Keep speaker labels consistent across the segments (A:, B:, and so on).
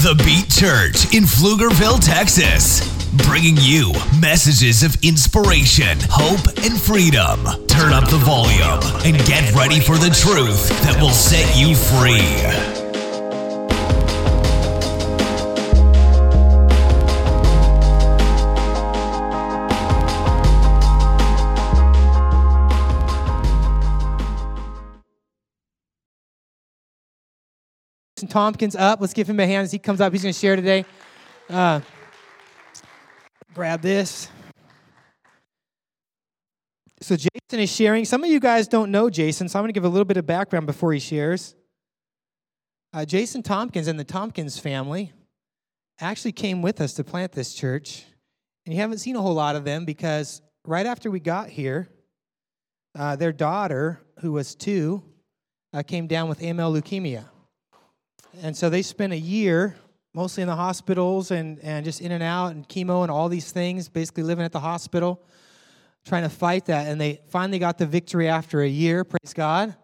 A: The Beat Church in Pflugerville, Texas. Bringing you messages of inspiration, hope, and freedom. Turn up the volume and get ready for the truth that will set you free.
B: Tompkins up. Let's give him a hand as he comes up. He's going to share today. Uh, grab this. So, Jason is sharing. Some of you guys don't know Jason, so I'm going to give a little bit of background before he shares. Uh, Jason Tompkins and the Tompkins family actually came with us to plant this church. And you haven't seen a whole lot of them because right after we got here, uh, their daughter, who was two, uh, came down with AML leukemia. And so they spent a year mostly in the hospitals and, and just in and out and chemo and all these things, basically living at the hospital, trying to fight that. And they finally got the victory after a year, praise God.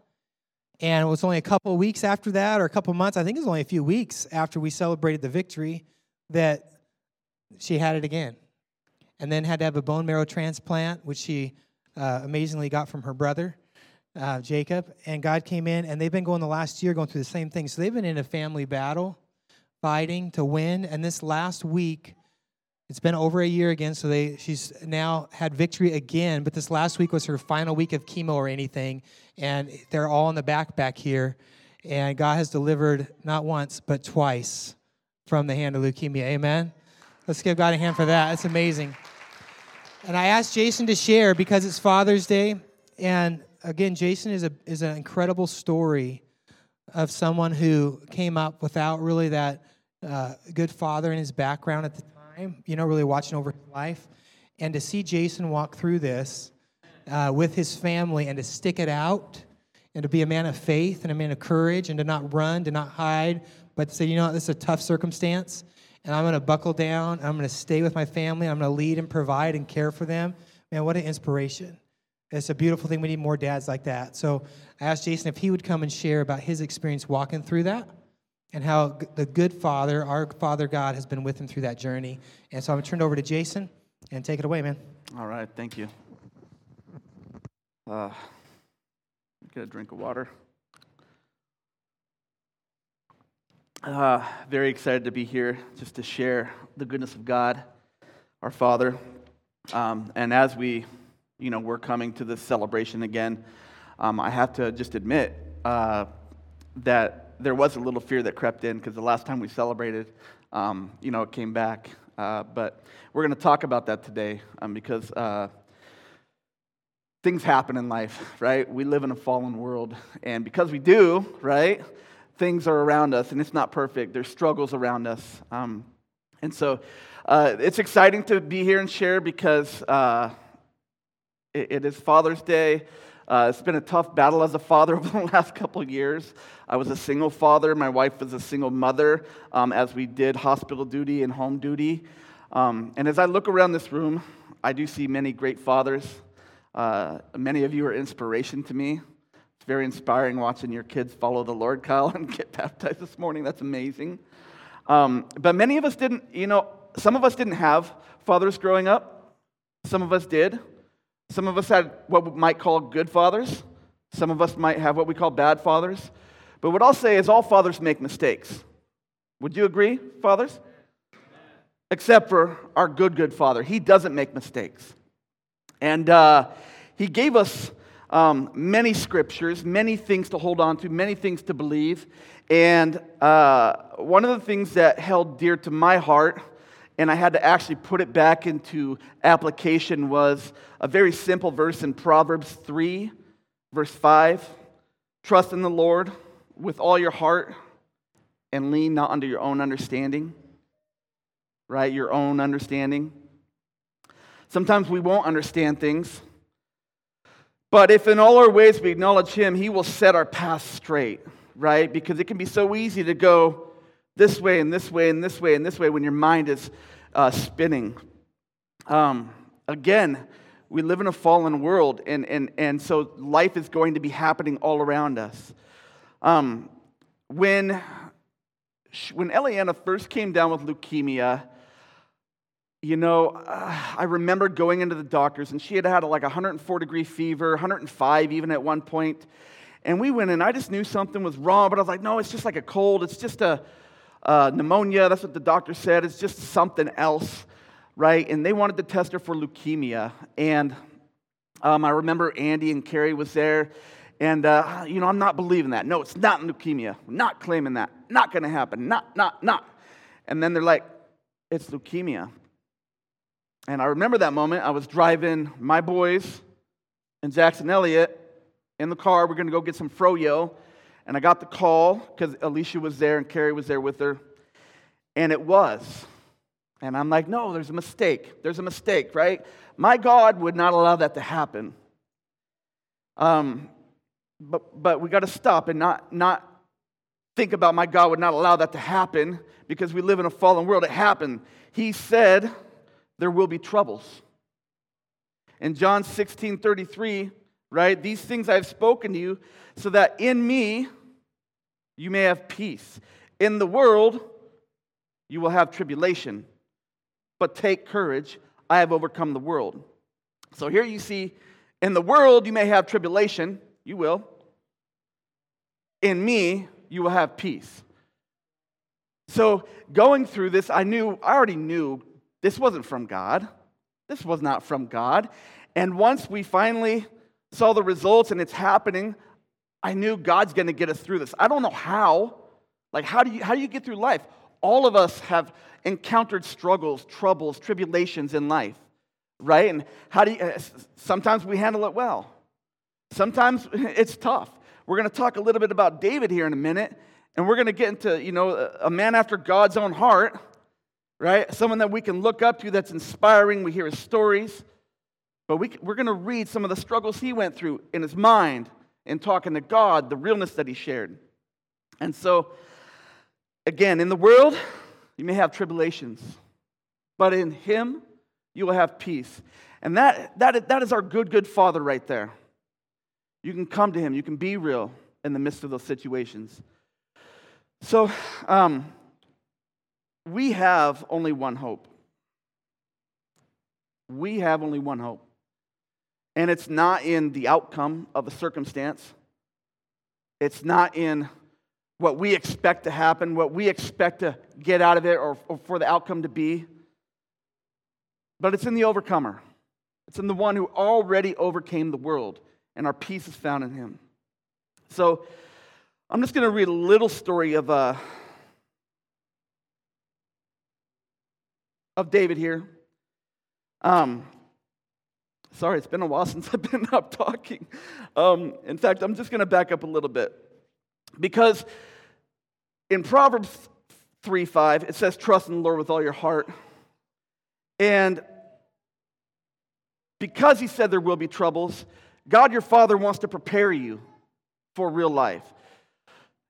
B: And it was only a couple weeks after that, or a couple months, I think it was only a few weeks after we celebrated the victory, that she had it again. And then had to have a bone marrow transplant, which she uh, amazingly got from her brother uh, Jacob, and God came in, and they've been going the last year going through the same thing. So they've been in a family battle, fighting to win. And this last week, it's been over a year again, so they she's now had victory again. But this last week was her final week of chemo or anything, and they're all in the back back here. And God has delivered not once but twice from the hand of leukemia. Amen. Let's give God a hand for that. That's amazing. And I asked Jason to share because it's Father's Day, and again, Jason is a is an incredible story of someone who came up without really that uh, good father in his background at the time. You know, really watching over his life, and to see Jason walk through this uh, with his family and to stick it out and to be a man of faith and a man of courage and to not run, to not hide, but to say, you know, this is a tough circumstance, and I'm going to buckle down. I'm going to stay with my family. I'm going to lead and provide and care for them. Man, what an inspiration! It's a beautiful thing. We need more dads like that. So I asked Jason if he would come and share about his experience walking through that and how the good Father, our Father God, has been with him through that journey. And so I'm going to turn it over to Jason and take it away, man.
C: All right. Thank you. Uh, get a drink of water. Uh, very excited to be here just to share the goodness of God, our Father. Um, and as we you know, we're coming to this celebration again, um, I have to just admit uh, that there was a little fear that crept in because the last time we celebrated, um, you know, it came back. Uh, but we're going to talk about that today um, because uh, things happen in life, right? We live in a fallen world. And because we do, right, things are around us and it's not perfect. There's struggles around us. Um, and so uh, it's exciting to be here and share because uh, it is Father's Day. Uh, it's been a tough battle as a father over the last couple years. I was a single father. My wife was a single mother um, as we did hospital duty and home duty. Um, and as I look around this room, I do see many great fathers. Uh, many of you are inspiration to me. It's very inspiring watching your kids follow the Lord, Kyle, and get baptized this morning. That's amazing. Um, but many of us didn't, you know, some of us didn't have fathers growing up. Some of us did. Some of us had what we might call good fathers. Some of us might have what we call bad fathers. But what I'll say is all fathers make mistakes. Would you agree, fathers? Except for our good, good father. He doesn't make mistakes. And uh, he gave us um, many scriptures, many things to hold on to, many things to believe. And uh, one of the things that held dear to my heart and I had to actually put it back into application was a very simple verse in Proverbs 3, verse 5. Trust in the Lord with all your heart and lean not under your own understanding. Right? Your own understanding. Sometimes we won't understand things. But if in all our ways we acknowledge Him, He will set our path straight, right? Because it can be so easy to go this way and this way and this way and this way when your mind is uh, spinning. Um, again, we live in a fallen world, and, and, and so life is going to be happening all around us. Um, when when Eliana first came down with leukemia, you know, uh, I remember going into the doctors, and she had had like 104 degree fever, 105 even at one point. And we went in, I just knew something was wrong, but I was like, no, it's just like a cold. It's just a uh, pneumonia. That's what the doctor said. It's just something else, right? And they wanted to test her for leukemia. And um, I remember Andy and Carrie was there. And, uh, you know, I'm not believing that. No, it's not leukemia. not claiming that. Not going to happen. Not, not, not. And then they're like, it's leukemia. And I remember that moment. I was driving my boys and Jackson Elliott in the car. We're going to go get some froyo. And I got the call because Alicia was there and Carrie was there with her. And it was. And I'm like, no, there's a mistake. There's a mistake, right? My God would not allow that to happen. Um, but, but we got to stop and not, not think about my God would not allow that to happen because we live in a fallen world. It happened. He said there will be troubles. In John 16 33, right, these things I have spoken to you so that in me you may have peace. In the world you will have tribulation, but take courage. I have overcome the world. So here you see, in the world you may have tribulation, you will. In me, you will have peace. So, going through this, I knew, I already knew this wasn't from God. This was not from God. And once we finally saw the results and it's happening, I knew God's going to get us through this. I don't know how. Like, how do you, how do you get through life? All of us have encountered struggles, troubles, tribulations in life, right? And how do you, eh, sometimes we handle it well. Sometimes it's tough. We're going to talk a little bit about David here in a minute, and we're going to get into, you know, a man after God's own heart, right? Someone that we can look up to that's inspiring. We hear his stories, but we, we're going to read some of the struggles he went through in his mind in talking to God, the realness that he shared. And so, again, in the world, you may have tribulations, but in him, you will have peace. And that, that, that is our good, good Father right there. You can come to Him, you can be real in the midst of those situations. So, um, we have only one hope. We have only one hope. And it's not in the outcome of a circumstance, it's not in what we expect to happen, what we expect to get out of it, or, or for the outcome to be. But it's in the overcomer. It's in the one who already overcame the world and our peace is found in him. So I'm just going to read a little story of, uh, of David here. Um, sorry, it's been a while since I've been up talking. Um, in fact, I'm just going to back up a little bit. Because in Proverbs 3 5, it says, Trust in the Lord with all your heart. And because he said there will be troubles, God your Father wants to prepare you for real life.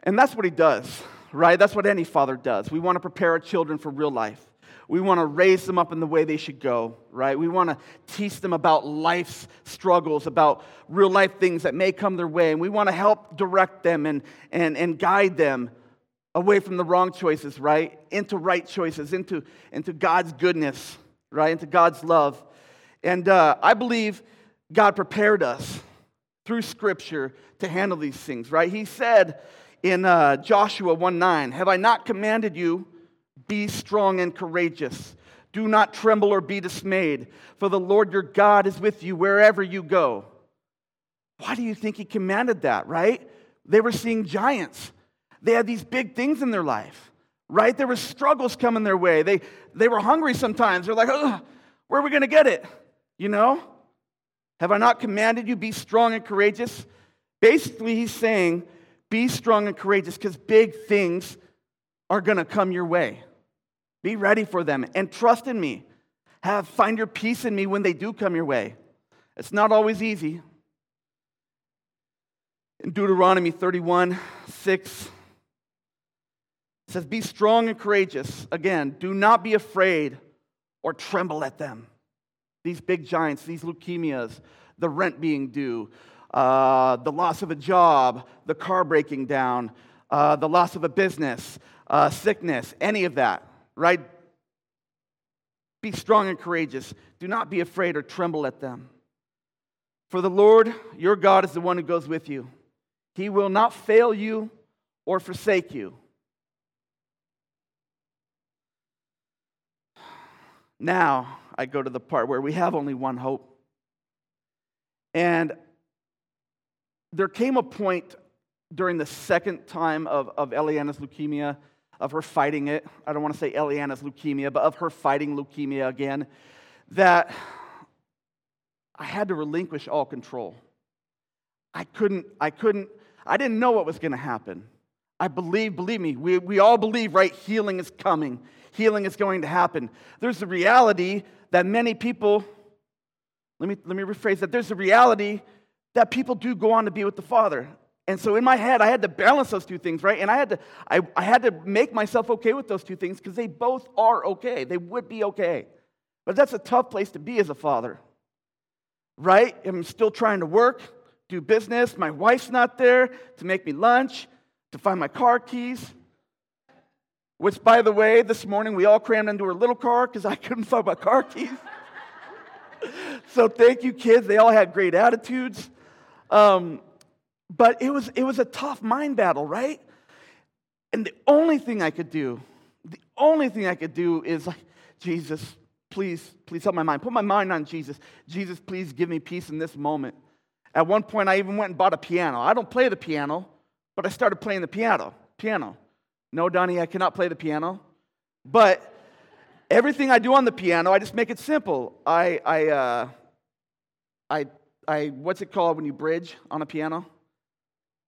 C: And that's what He does, right? That's what any father does. We want to prepare our children for real life. We want to raise them up in the way they should go, right? We want to teach them about life's struggles, about real life things that may come their way. And we want to help direct them and, and, and guide them away from the wrong choices, right? Into right choices, into, into God's goodness, right? Into God's love. And uh, I believe God prepared us through Scripture to handle these things, right? He said in uh, Joshua 1 9, Have I not commanded you, be strong and courageous? Do not tremble or be dismayed, for the Lord your God is with you wherever you go. Why do you think he commanded that, right? They were seeing giants. They had these big things in their life, right? There were struggles coming their way. They, they were hungry sometimes. They're like, where are we going to get it? You know? Have I not commanded you, be strong and courageous? Basically, he's saying, be strong and courageous because big things are going to come your way. Be ready for them and trust in me. Have find your peace in me when they do come your way. It's not always easy. In Deuteronomy 31 6, it says, Be strong and courageous. Again, do not be afraid or tremble at them these big giants, these leukemias, the rent being due, uh, the loss of a job, the car breaking down, uh, the loss of a business, uh, sickness, any of that, right? Be strong and courageous. Do not be afraid or tremble at them. For the Lord your God is the one who goes with you. He will not fail you or forsake you. Now I go to the part where we have only one hope. And there came a point during the second time of, of Eliana's leukemia, of her fighting it. I don't want to say Eliana's leukemia, but of her fighting leukemia again, that I had to relinquish all control. I couldn't, I couldn't, I didn't know what was going to happen. I believe, believe me, we, we all believe, right? Healing is coming, healing is going to happen. There's a reality that many people, let me, let me rephrase that, there's a reality that people do go on to be with the Father. And so in my head, I had to balance those two things, right? And I had to, I, I had to make myself okay with those two things because they both are okay. They would be okay. But that's a tough place to be as a father, right? I'm still trying to work, do business. My wife's not there to make me lunch, to find my car keys. Which, by the way, this morning we all crammed into our little car because I couldn't find my car keys. so thank you, kids. They all had great attitudes. Um, but it was, it was a tough mind battle, right? And the only thing I could do, the only thing I could do is like, Jesus, please, please help my mind. Put my mind on Jesus. Jesus, please give me peace in this moment. At one point, I even went and bought a piano. I don't play the piano, but I started playing the piano. Piano. No, Donnie, I cannot play the piano. But everything I do on the piano, I just make it simple. I, I, uh, I, I, what's it called when you bridge on a piano?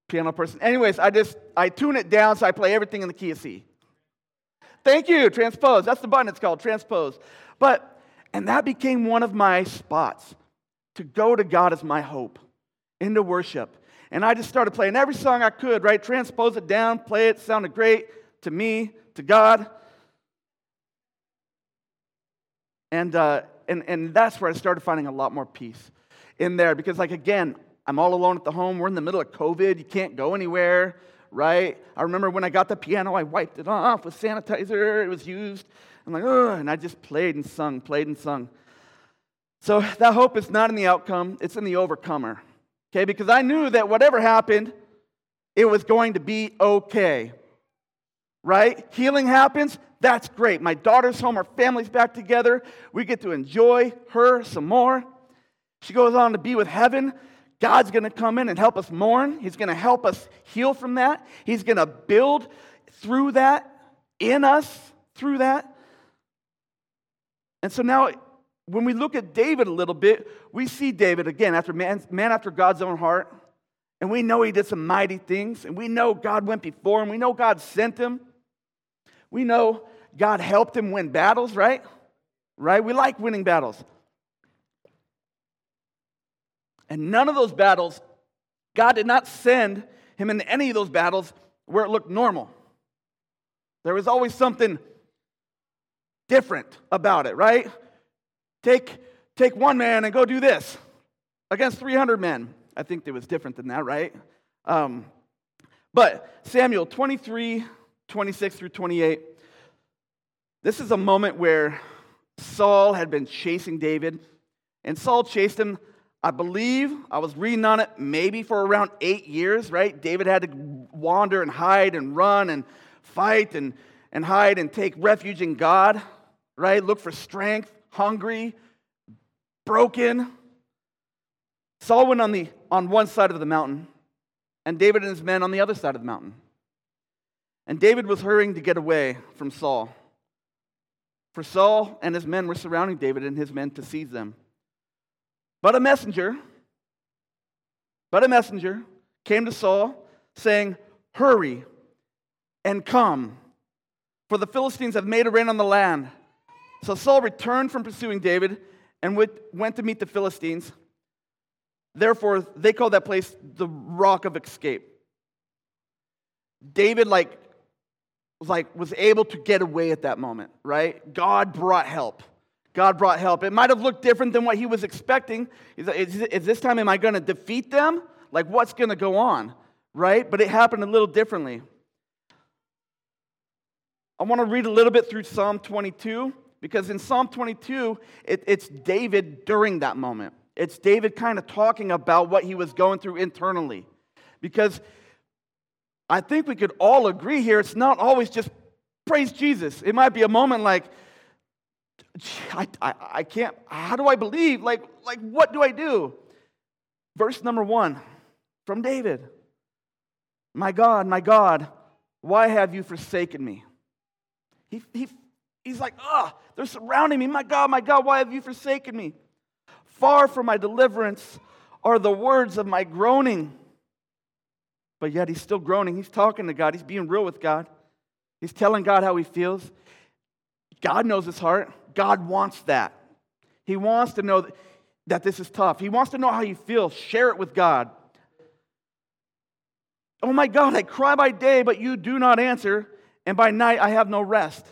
C: Piano person. Anyways, I just, I tune it down so I play everything in the key of C. Thank you, transpose. That's the button it's called, transpose. But, and that became one of my spots to go to God as my hope into worship. And I just started playing every song I could, right? Transpose it down, play it, sounded great to me, to God. And, uh, and, and that's where I started finding a lot more peace in there because, like, again, I'm all alone at the home. We're in the middle of COVID. You can't go anywhere, right? I remember when I got the piano, I wiped it off with sanitizer. It was used. I'm like, oh, and I just played and sung, played and sung. So that hope is not in the outcome, it's in the overcomer. Okay, because I knew that whatever happened, it was going to be okay. Right? Healing happens, that's great. My daughter's home, our family's back together. We get to enjoy her some more. She goes on to be with heaven. God's going to come in and help us mourn. He's going to help us heal from that. He's going to build through that, in us, through that. And so now, when we look at David a little bit, we see David again after man, man after God's own heart. And we know he did some mighty things. And we know God went before him. We know God sent him. We know God helped him win battles, right? Right? We like winning battles. And none of those battles, God did not send him in any of those battles where it looked normal. There was always something different about it, right? Take, take one man and go do this against 300 men. I think it was different than that, right? Um, but Samuel 23, 26 through 28. This is a moment where Saul had been chasing David, and Saul chased him. I believe I was reading on it maybe for around eight years, right? David had to wander and hide and run and fight and, and hide and take refuge in God, right? Look for strength, hungry, broken. Saul went on, the, on one side of the mountain, and David and his men on the other side of the mountain. And David was hurrying to get away from Saul. For Saul and his men were surrounding David and his men to seize them. But a messenger, but a messenger came to Saul saying, Hurry and come, for the Philistines have made a rain on the land. So Saul returned from pursuing David and went to meet the Philistines. Therefore, they called that place the rock of escape. David, like, like was able to get away at that moment, right? God brought help. God brought help. It might have looked different than what he was expecting. Is, is, is this time, am I going to defeat them? Like, what's going to go on, right? But it happened a little differently. I want to read a little bit through Psalm 22 because in Psalm 22, it, it's David during that moment. It's David kind of talking about what he was going through internally. Because I think we could all agree here, it's not always just praise Jesus. It might be a moment like, I, I, I can't, how do I believe? Like, like, what do I do? Verse number one from David My God, my God, why have you forsaken me? He, he, he's like, ah, they're surrounding me. My God, my God, why have you forsaken me? Far from my deliverance are the words of my groaning. But yet he's still groaning. He's talking to God. He's being real with God. He's telling God how he feels. God knows his heart. God wants that. He wants to know that this is tough. He wants to know how you feel. Share it with God. Oh my God, I cry by day, but you do not answer, and by night I have no rest.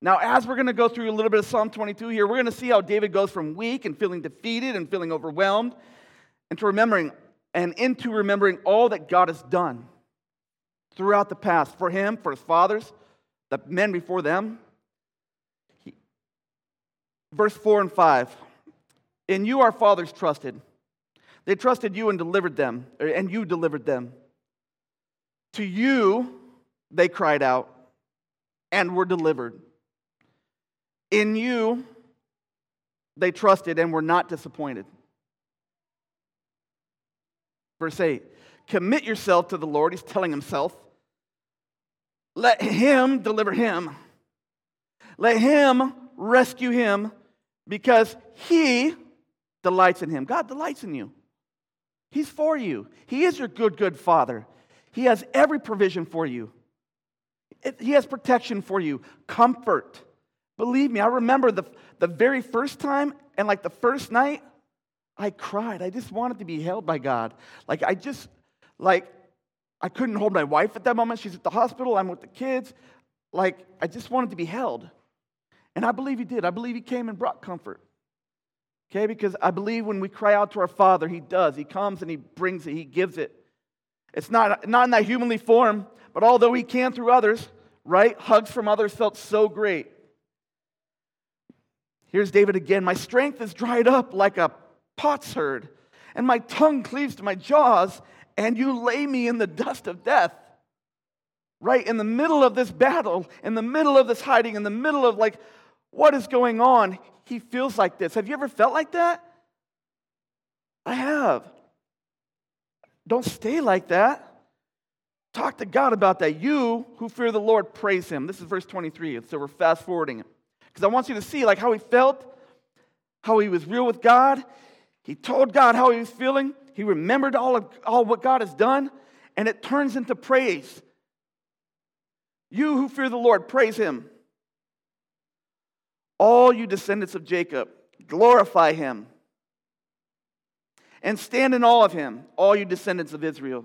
C: Now, as we're going to go through a little bit of Psalm 22 here, we're going to see how David goes from weak and feeling defeated and feeling overwhelmed into remembering and into remembering all that God has done throughout the past for him, for his fathers, the men before them. Verse 4 and 5 In you our fathers trusted. They trusted you and delivered them, and you delivered them. To you they cried out and were delivered. In you they trusted and were not disappointed. Verse 8 Commit yourself to the Lord, he's telling himself. Let him deliver him. Let him rescue him because he delights in him. God delights in you. He's for you. He is your good, good father. He has every provision for you. He has protection for you, comfort. Believe me, I remember the, the very first time and like the first night, I cried. I just wanted to be held by God. Like, I just, like, I couldn't hold my wife at that moment. She's at the hospital. I'm with the kids. Like, I just wanted to be held. And I believe He did. I believe He came and brought comfort. Okay, because I believe when we cry out to our Father, He does. He comes and He brings it, He gives it. It's not, not in that humanly form, but although He can through others, right? Hugs from others felt so great. Here's David again. My strength is dried up like a potsherd, and my tongue cleaves to my jaws, and you lay me in the dust of death. Right in the middle of this battle, in the middle of this hiding, in the middle of like, what is going on? He feels like this. Have you ever felt like that? I have. Don't stay like that. Talk to God about that. You who fear the Lord, praise Him. This is verse 23. So we're fast forwarding it. Because I want you to see like how he felt, how he was real with God. He told God how he was feeling. He remembered all, of, all what God has done, and it turns into praise. You who fear the Lord, praise him. All you descendants of Jacob, glorify him. And stand in awe of him, all you descendants of Israel.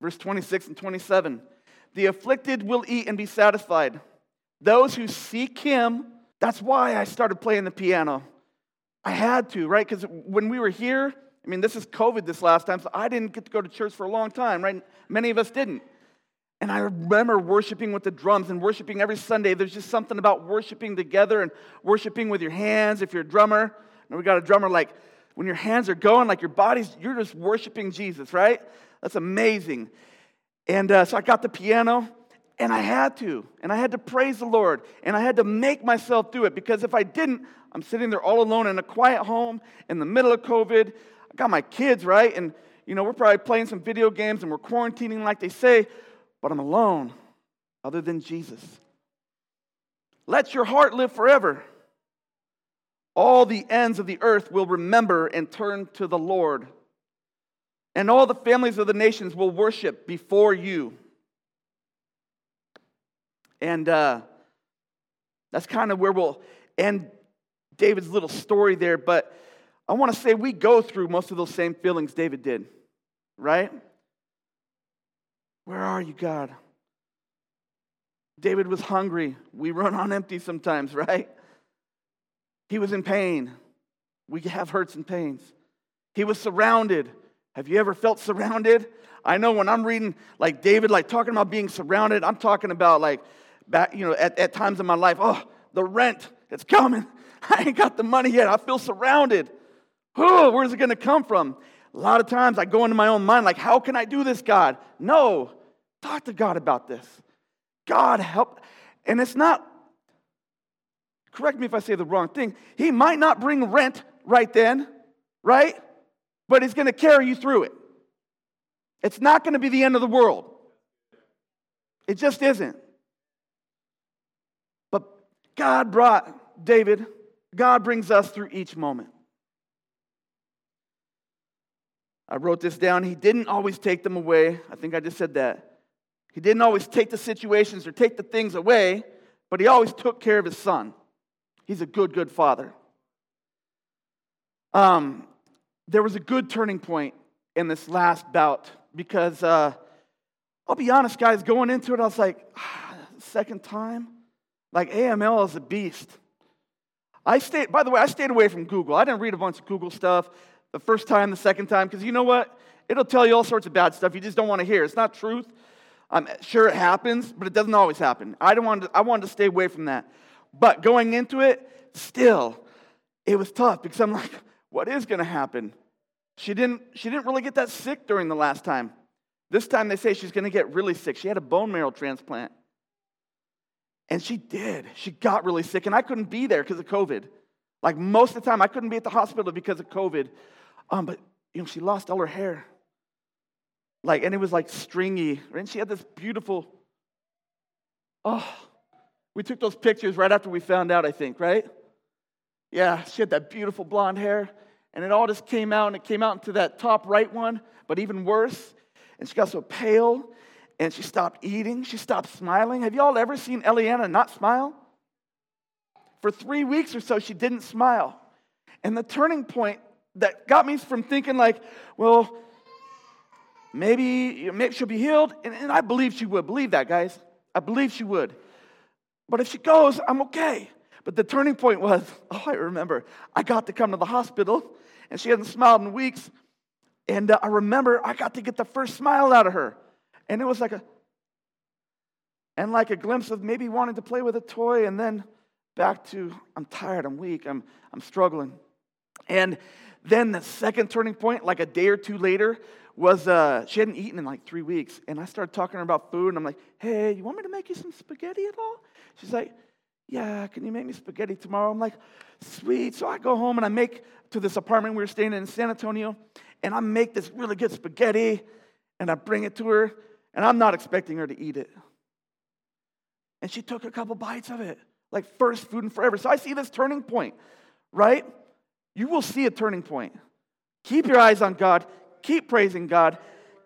C: Verse 26 and 27 The afflicted will eat and be satisfied. Those who seek him, that's why I started playing the piano. I had to, right? Because when we were here, I mean, this is COVID this last time, so I didn't get to go to church for a long time, right? Many of us didn't. And I remember worshiping with the drums and worshiping every Sunday. There's just something about worshiping together and worshiping with your hands. If you're a drummer, and we got a drummer like when your hands are going, like your body's, you're just worshiping Jesus, right? That's amazing. And uh, so I got the piano and I had to. And I had to praise the Lord. And I had to make myself do it because if I didn't, I'm sitting there all alone in a quiet home in the middle of COVID. I got my kids, right? And, you know, we're probably playing some video games and we're quarantining like they say, but I'm alone other than Jesus. Let your heart live forever. All the ends of the earth will remember and turn to the Lord. And all the families of the nations will worship before you. And uh, that's kind of where we'll end David's little story there. But I want to say we go through most of those same feelings David did, right? Where are you, God? David was hungry. We run on empty sometimes, right? He was in pain. We have hurts and pains. He was surrounded. Have you ever felt surrounded? I know when I'm reading like David, like talking about being surrounded, I'm talking about like back, you know, at, at times in my life, oh, the rent, it's coming. I ain't got the money yet. I feel surrounded. Oh, where's it gonna come from? A lot of times I go into my own mind, like, how can I do this, God? No, talk to God about this. God help. And it's not, correct me if I say the wrong thing, He might not bring rent right then, right? But He's gonna carry you through it. It's not gonna be the end of the world. It just isn't. But God brought David, God brings us through each moment. I wrote this down. He didn't always take them away. I think I just said that. He didn't always take the situations or take the things away, but he always took care of his son. He's a good, good father. Um, there was a good turning point in this last bout because uh, I'll be honest, guys, going into it, I was like, ah, second time? Like, AML is a beast. I stayed, by the way, I stayed away from Google. I didn't read a bunch of Google stuff the first time, the second time, because you know what? It'll tell you all sorts of bad stuff you just don't want to hear. It's not truth. I'm sure it happens, but it doesn't always happen. I, don't want to, I wanted to stay away from that. But going into it, still, it was tough because I'm like, what is going to happen? She didn't, she didn't really get that sick during the last time. This time they say she's going to get really sick. She had a bone marrow transplant. And she did. She got really sick, and I couldn't be there because of COVID. Like most of the time, I couldn't be at the hospital because of COVID. Um, but you know, she lost all her hair. Like, and it was like stringy. And she had this beautiful. Oh, we took those pictures right after we found out, I think, right? Yeah, she had that beautiful blonde hair. And it all just came out, and it came out into that top right one, but even worse. And she got so pale, and she stopped eating. She stopped smiling. Have y'all ever seen Eliana not smile? For three weeks or so, she didn't smile. And the turning point that got me from thinking like, well, maybe, maybe she'll be healed. And, and I believe she would. Believe that, guys. I believe she would. But if she goes, I'm okay. But the turning point was, oh, I remember, I got to come to the hospital, and she hadn't smiled in weeks. And uh, I remember I got to get the first smile out of her. And it was like a, and like a glimpse of maybe wanting to play with a toy, and then back to, I'm tired, I'm weak, I'm, I'm struggling. And then the second turning point, like a day or two later, was uh, she hadn't eaten in like three weeks. And I started talking to her about food, and I'm like, hey, you want me to make you some spaghetti at all? She's like, yeah, can you make me spaghetti tomorrow? I'm like, sweet. So I go home and I make to this apartment we were staying in in San Antonio, and I make this really good spaghetti, and I bring it to her, and I'm not expecting her to eat it. And she took a couple bites of it, like first food in forever. So I see this turning point, right? You will see a turning point. Keep your eyes on God, keep praising God,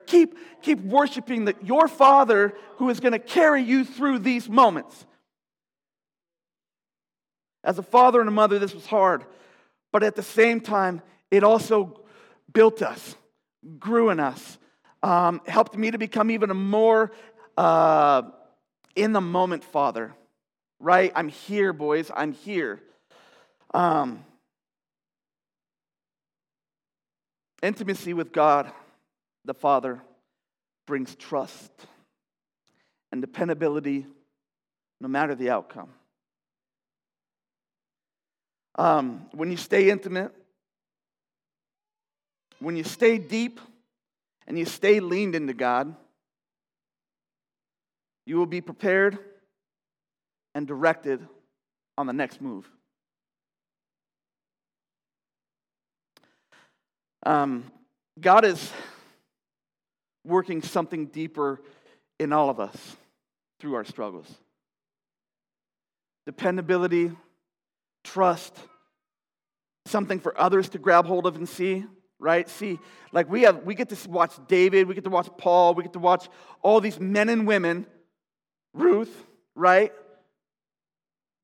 C: keep, keep worshiping the, your Father who is going to carry you through these moments. As a father and a mother, this was hard, but at the same time, it also built us, grew in us, um, helped me to become even a more uh, in the moment father. Right? I'm here, boys. I'm here. Um, Intimacy with God, the Father, brings trust and dependability no matter the outcome. Um, when you stay intimate, when you stay deep and you stay leaned into God, you will be prepared and directed on the next move. Um, God is working something deeper in all of us through our struggles. Dependability, trust, something for others to grab hold of and see, right? See, like we have we get to watch David, we get to watch Paul, we get to watch all these men and women, Ruth, right?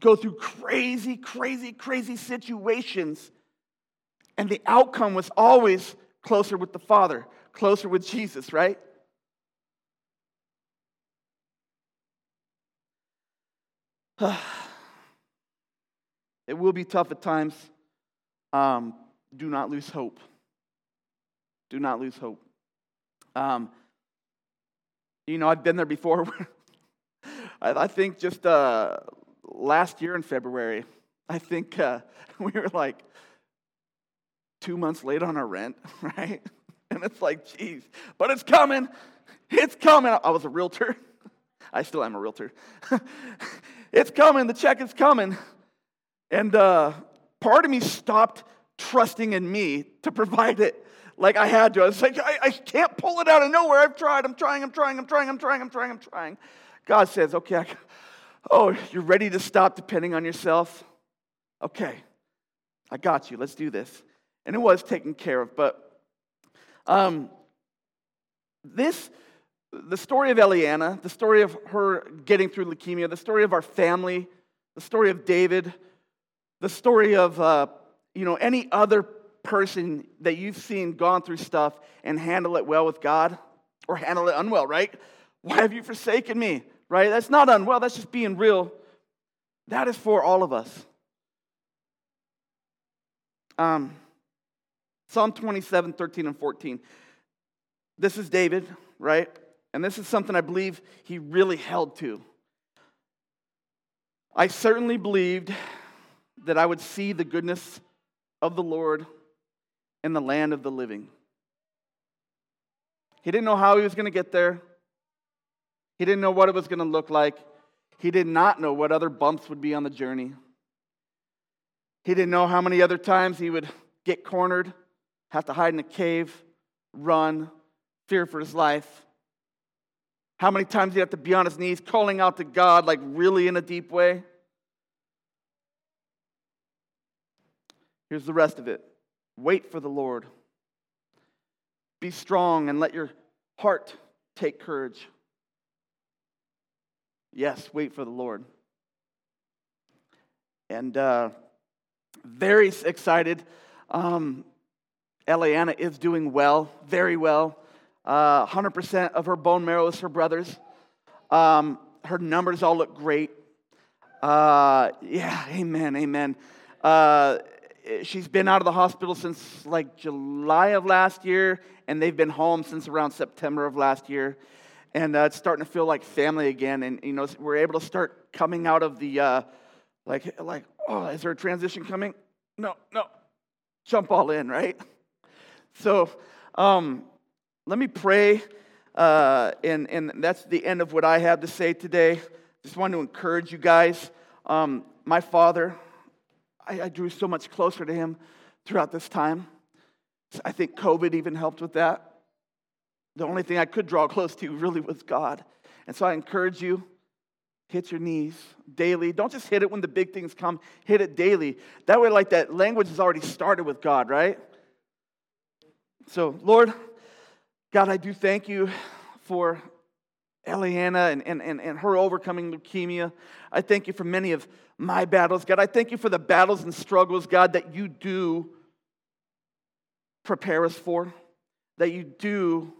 C: Go through crazy, crazy, crazy situations and the outcome was always closer with the Father, closer with Jesus, right? it will be tough at times. Um, do not lose hope. Do not lose hope. Um, you know, I've been there before. I, think just uh, last year in February, I think uh, we were like two months late on our rent, right? And it's like, geez, but it's coming. It's coming. I was a realtor. I still am a realtor. it's coming. The check is coming. And uh, part of me stopped trusting in me to provide it like I had to. I was like, I, I can't pull it out of nowhere. I've tried. I'm trying. I'm trying. I'm trying. I'm trying. I'm trying. I'm trying. God says, okay, I, oh, you're ready to stop depending on yourself? Okay, I got you. Let's do this. And it was taken care of. But um, this, the story of Eliana, the story of her getting through leukemia, the story of our family, the story of David, the story of uh, you know any other person that you've seen gone through stuff and handle it well with God or handle it unwell, right? Why have you forsaken me? Right? That's not unwell, that's just being real. That is for all of us. Um, Psalm 27, 13, and 14. This is David, right? And this is something I believe he really held to. I certainly believed that I would see the goodness of the Lord in the land of the living. He didn't know how he was going to get there. He didn't know what it was going to look like. He did not know what other bumps would be on the journey. He didn't know how many other times he would get cornered, have to hide in a cave, run, fear for his life. How many times he'd have to be on his knees calling out to God, like really in a deep way. Here's the rest of it wait for the Lord. Be strong and let your heart take courage. Yes, wait for the Lord. And uh, very excited. Um, Eliana is doing well, very well. Uh, 100% of her bone marrow is her brother's. Um, her numbers all look great. Uh, yeah, amen, amen. Uh, she's been out of the hospital since like July of last year, and they've been home since around September of last year and uh, it's starting to feel like family again. And you know, we're able to start coming out of the uh, like, like, oh, is there a transition coming? No, no, jump all in, right? So, um, let me pray, uh, and and that's the end of what I have to say today. Just want to encourage you guys. Um, my father, I, I drew so much closer to him throughout this time. I think COVID even helped with that. The only thing I could draw close to really was God. And so I encourage you hit your knees daily. Don't just hit it when the big things come, hit it daily. That way, like that language has already started with God, right? So, Lord, God, I do thank you for Eliana and, and, and, and her overcoming leukemia. I thank you for many of my battles. God, I thank you for the battles and struggles, God, that you do prepare us for, that you do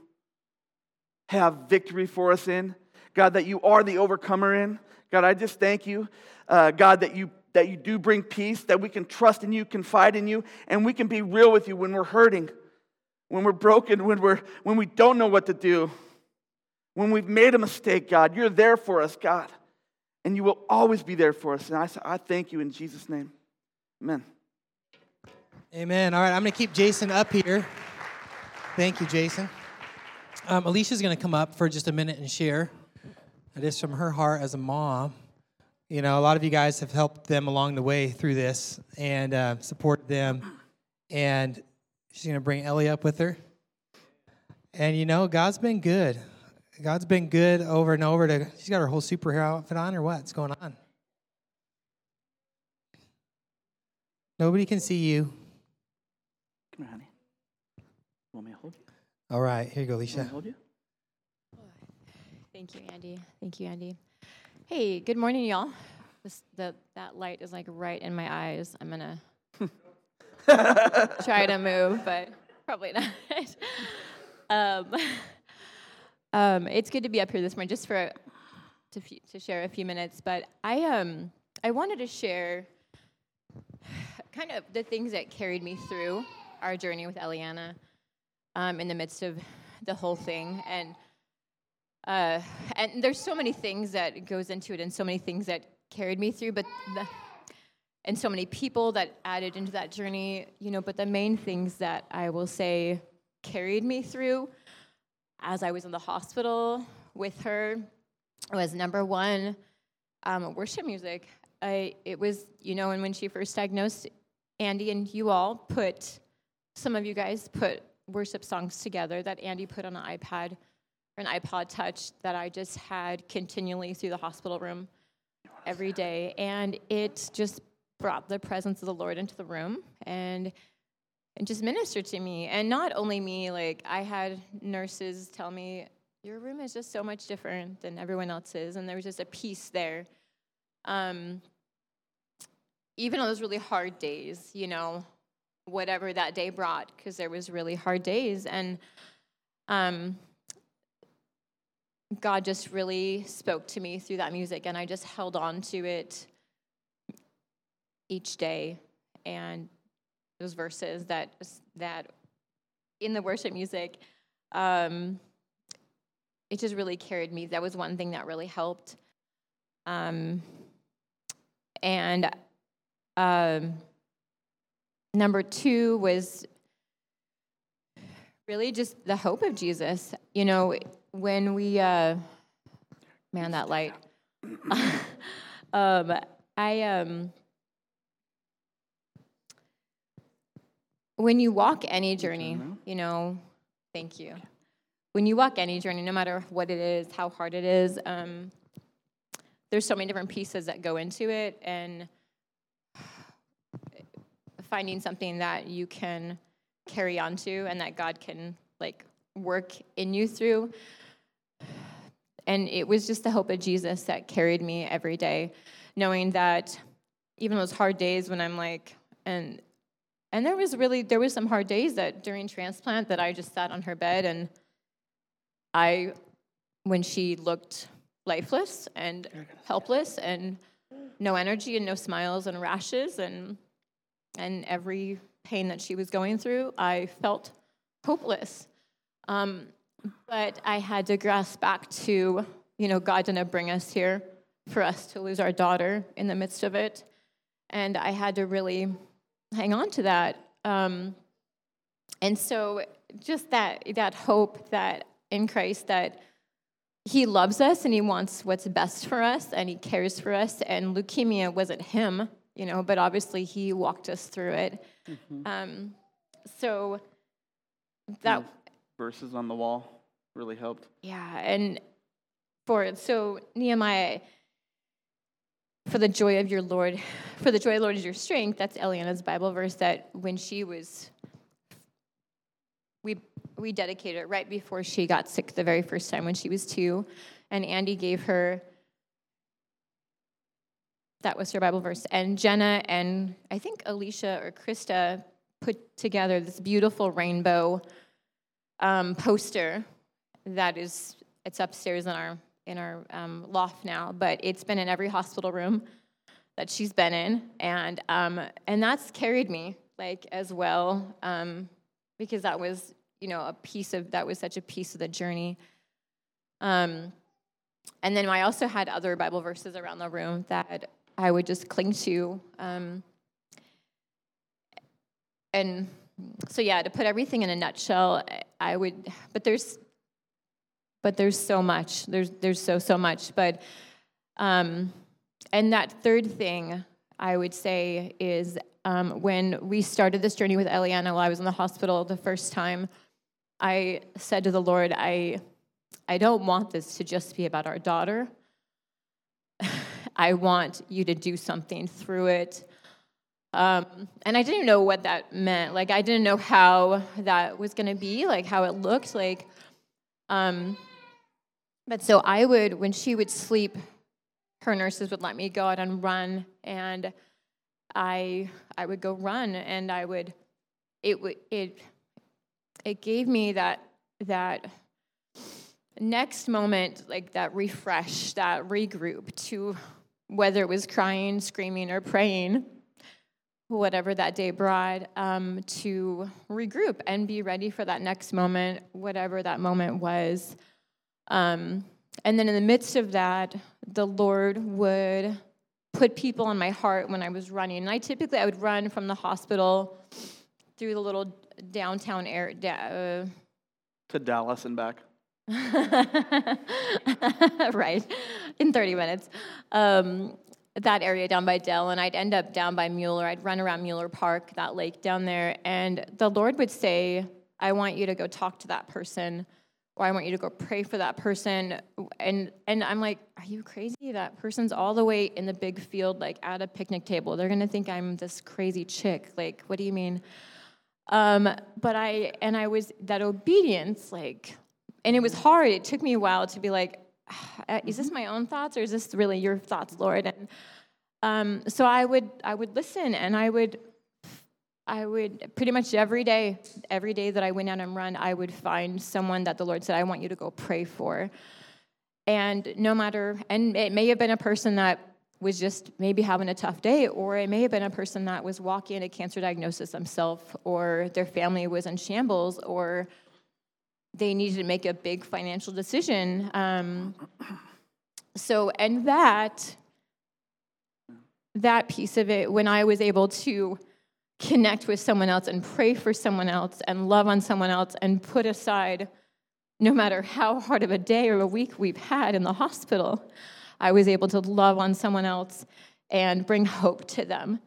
C: have victory for us in. God, that you are the overcomer in. God, I just thank you, uh, God, that you that you do bring peace, that we can trust in you, confide in you, and we can be real with you when we're hurting, when we're broken, when we're when we don't know what to do, when we've made a mistake. God, you're there for us, God, and you will always be there for us. And I, I thank you in Jesus' name, Amen.
B: Amen. All right, I'm going to keep Jason up here. Thank you, Jason. Um, Alicia's going to come up for just a minute and share. It is from her heart as a mom. You know, a lot of you guys have helped them along the way through this and uh, supported them. And she's going to bring Ellie up with her. And you know, God's been good. God's been good over and over. To she's got her whole superhero outfit on, or what? What's going on? Nobody can see you.
C: Come here, honey. Want me to hold you?
B: All right, here you go, Alicia.
C: Hold you?
D: Thank you, Andy. Thank you, Andy. Hey, good morning, y'all. This, the, that light is like right in my eyes. I'm gonna try to move, but probably not. um, um, it's good to be up here this morning, just for to to share a few minutes. But I um I wanted to share kind of the things that carried me through our journey with Eliana. um, in the midst of the whole thing. And uh, and there's so many things that goes into it, and so many things that carried me through, but the, and so many people that added into that journey, you know. But the main things that I will say carried me through, as I was in the hospital with her, was number one, um, worship music. I it was you know, and when she first diagnosed, Andy and you all put, some of you guys put worship songs together that Andy put on an iPad or an iPod Touch that I just had continually through the hospital room every day. And it just brought the presence of the Lord into the room and and just ministered to me. And not only me, like I had nurses tell me, your room is just so much different than everyone else's. And there was just a peace there. Um, even on those really hard days, you know, whatever that day brought, because there was really hard days. And um, God just really spoke to me through that music, and I just held on to it each day. And those verses that that in the worship music, um, it just really carried me. That was one thing that really helped. Um, and um, number two was really just the hope of Jesus. You know, when we, uh, man, that light. um, I, um, when you walk any journey, you know, thank you. When you walk any journey, no matter what it is, how hard it is, um, there's so many different pieces that go into it, and finding something that you can carry on to and that God can like work in you through. And it was just the hope of Jesus that carried me every day, knowing that even those hard days when I'm like, and and there was really there was some hard days that during transplant that I just sat on her bed and I when she looked lifeless and helpless and no energy and no smiles and rashes and and every pain that she was going through, I felt hopeless. Um, but I had to grasp back to, you know, God didn't bring us here for us to lose our daughter in the midst of it. And I had to really hang on to that. Um, and so just that, that hope that in Christ that he loves us and he wants what's best for us and he cares for us. And leukemia wasn't him, you know, but obviously he walked us through it. Mm-hmm. Um, so that
C: verses on the wall really helped.
D: Yeah, and for so Nehemiah, for the joy of your Lord, for the joy of the Lord is your strength. That's Eliana's Bible verse that when she was, we we dedicated it right before she got sick the very first time when she was two, and Andy gave her that was her Bible verse. And Jenna and I think Alicia or Krista put together this beautiful rainbow um, poster that is it's upstairs in our in our um, loft now, but it's been in every hospital room that she's been in, and um, and that's carried me like as well um, because that was you know a piece of that was such a piece of the journey. Um, and then I also had other Bible verses around the room that I would just cling to. Um, and so yeah, to put everything in a nutshell, I would. But there's, but there's so much. There's there's so so much. But, um, and that third thing I would say is um, when we started this journey with Eliana while I was in the hospital the first time, I said to the Lord, I, I don't want this to just be about our daughter. I want you to do something through it. Um, and I didn't know what that meant. Like, I didn't know how that was going to be, like, how it looked like. Um, but so I would, when she would sleep, her nurses would let me go out and run, and I, I would go run, and I would, it would, it, it gave me that, that next moment, like that refresh, that regroup to whether it was crying, screaming, or praying, whatever that day brought, um, to regroup and be ready for that next moment, whatever that moment was. Um, and then in the midst of that, the Lord would put people on my heart when I was running. And I typically I would run from the hospital through the little downtown area. Uh,
C: to Dallas and back.
D: right, in 30 minutes. Um, that area down by Dell, and I'd end up down by Mueller. I'd run around Mueller Park, that lake down there, and the Lord would say, I want you to go talk to that person, or I want you to go pray for that person. And, and I'm like, Are you crazy? That person's all the way in the big field, like at a picnic table. They're gonna think I'm this crazy chick. Like, what do you mean? Um, but I, and I was, that obedience, like, and it was hard. It took me a while to be like, ah, is this my own thoughts or is this really your thoughts, Lord? And um, so I would I would listen and I would I would pretty much every day, every day that I went out and run, I would find someone that the Lord said, I want you to go pray for. And no matter, and it may have been a person that was just maybe having a tough day, or it may have been a person that was walking a cancer diagnosis themselves, or their family was in shambles, or they needed to make a big financial decision. Um, so, and that, that piece of it, when I was able to connect with someone else and pray for someone else and love on someone else and put aside no matter how hard of a day or a week we've had in the hospital, I was able to love on someone else and bring hope to them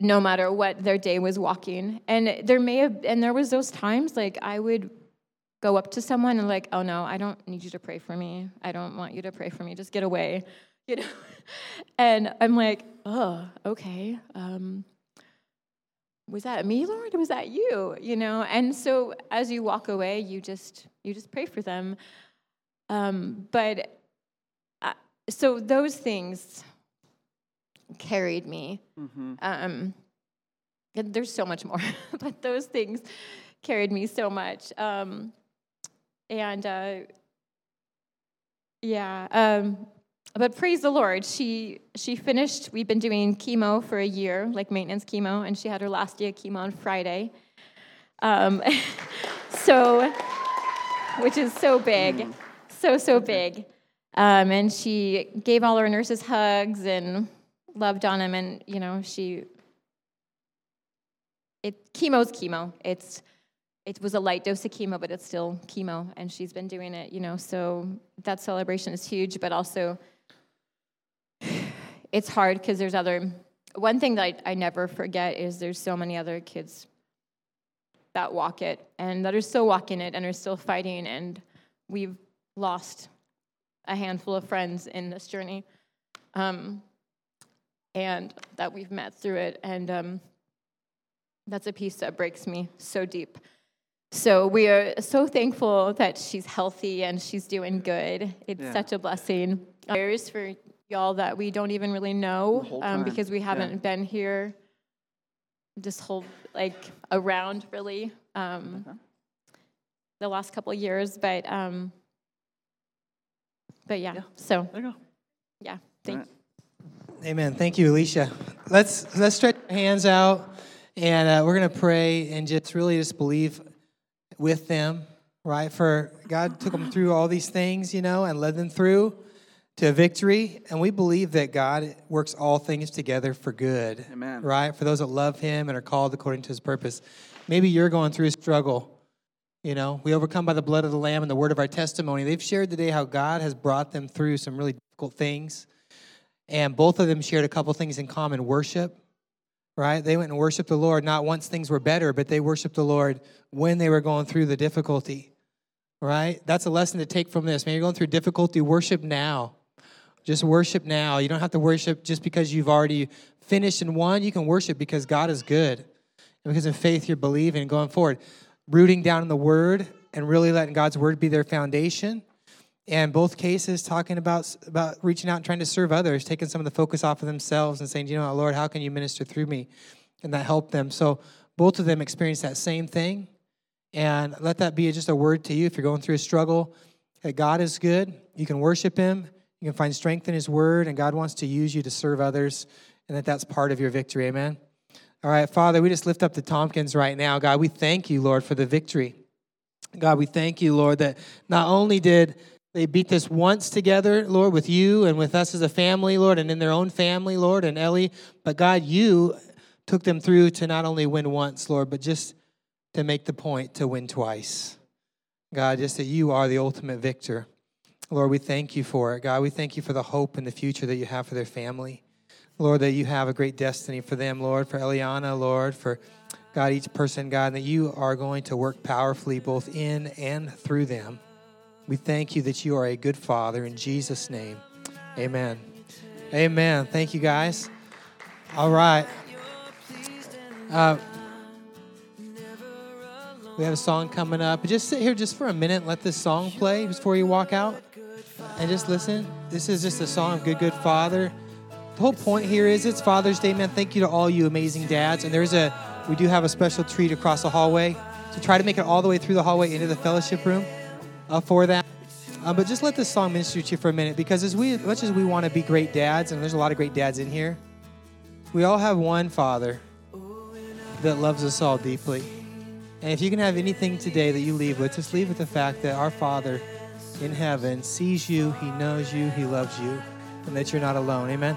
D: no matter what their day was walking. And there may have and there was those times like I would go up to someone and like, oh no, I don't need you to pray for me. I don't want you to pray for me. Just get away, you know. and I'm like, oh, okay. Um, was that me, Lord? Was that you? You know. And so as you walk away, you just you just pray for them. Um, but uh, so those things carried me. Mm-hmm. Um, there's so much more, but those things carried me so much. Um, and uh, yeah, um, but praise the Lord, she she finished. We've been doing chemo for a year, like maintenance chemo, and she had her last day of chemo on Friday. Um, so, which is so big, mm. so so big. Um, and she gave all her nurses hugs and loved on them, and you know she. It chemo's chemo. It's it was a light dose of chemo, but it's still chemo, and she's been doing it, you know. So that celebration is huge, but also it's hard because there's other. One thing that I, I never forget is there's so many other kids that walk it and that are still walking it and are still fighting, and we've lost a handful of friends in this journey, um, and that we've met through it, and um, that's a piece that breaks me so deep. So we are so thankful that she's healthy and she's doing good. It's yeah. such a blessing. Prayers for y'all that we don't even really know um, because we haven't yeah. been here this whole like around really um, okay. the last couple years, but um, but yeah. yeah. So
C: there you go.
D: Yeah. Thank right.
B: you. Amen. Thank you, Alicia. Let's let's stretch our hands out, and uh, we're gonna pray and just really just believe with them, right? For God took them through all these things, you know, and led them through to victory. And we believe that God works all things together for good,
C: Amen.
B: right? For those that love Him and are called according to His purpose. Maybe you're going through a struggle. You know, we overcome by the blood of the Lamb and the word of our testimony. They've shared today how God has brought them through some really difficult things. And both of them shared a couple things in common worship right? They went and worshiped the Lord not once things were better, but they worshiped the Lord when they were going through the difficulty, right? That's a lesson to take from this. Man, you're going through difficulty, worship now. Just worship now. You don't have to worship just because you've already finished and won. You can worship because God is good. And because in faith you're believing going forward. Rooting down in the Word and really letting God's Word be their foundation and both cases talking about about reaching out and trying to serve others taking some of the focus off of themselves and saying you know lord how can you minister through me and that helped them so both of them experienced that same thing and let that be just a word to you if you're going through a struggle that god is good you can worship him you can find strength in his word and god wants to use you to serve others and that that's part of your victory amen All right, Father, we just lift up the Tompkins right now. God, we thank you, Lord, for the victory. God, we thank you, Lord, that not only did they beat this once together, Lord, with you and with us as a family, Lord, and in their own family, Lord, and Ellie, but God, you took them through to not only win once, Lord, but just to make the point to win twice. God, just that you are the ultimate victor. Lord, we thank you for it. God, we thank you for the hope and the future that you have for their family. Lord, that you have a great destiny for them, Lord, for Eliana, Lord, for God, each person, God, that you are going to work powerfully both in and through them. We thank you that you are a good father in Jesus' name. Amen. Amen. Thank you, guys. All right. Uh, we have a song coming up. Just sit here just for a minute. Let this song play before you walk out and just listen. This is just a song of Good, Good Father. The whole point here is it's Father's Day, man. Thank you to all you amazing dads. And there's a, we do have a special treat across the hallway. So try to make it all the way through the hallway into the fellowship room uh, for that. Uh, but just let this song minister to you for a minute because as we, as much as we want to be great dads, and there's a lot of great dads in here, we all have one Father that loves us all deeply. And if you can have anything today that you leave with, just leave with the fact that our Father in heaven sees you, He knows you, He loves you, and that you're not alone. Amen.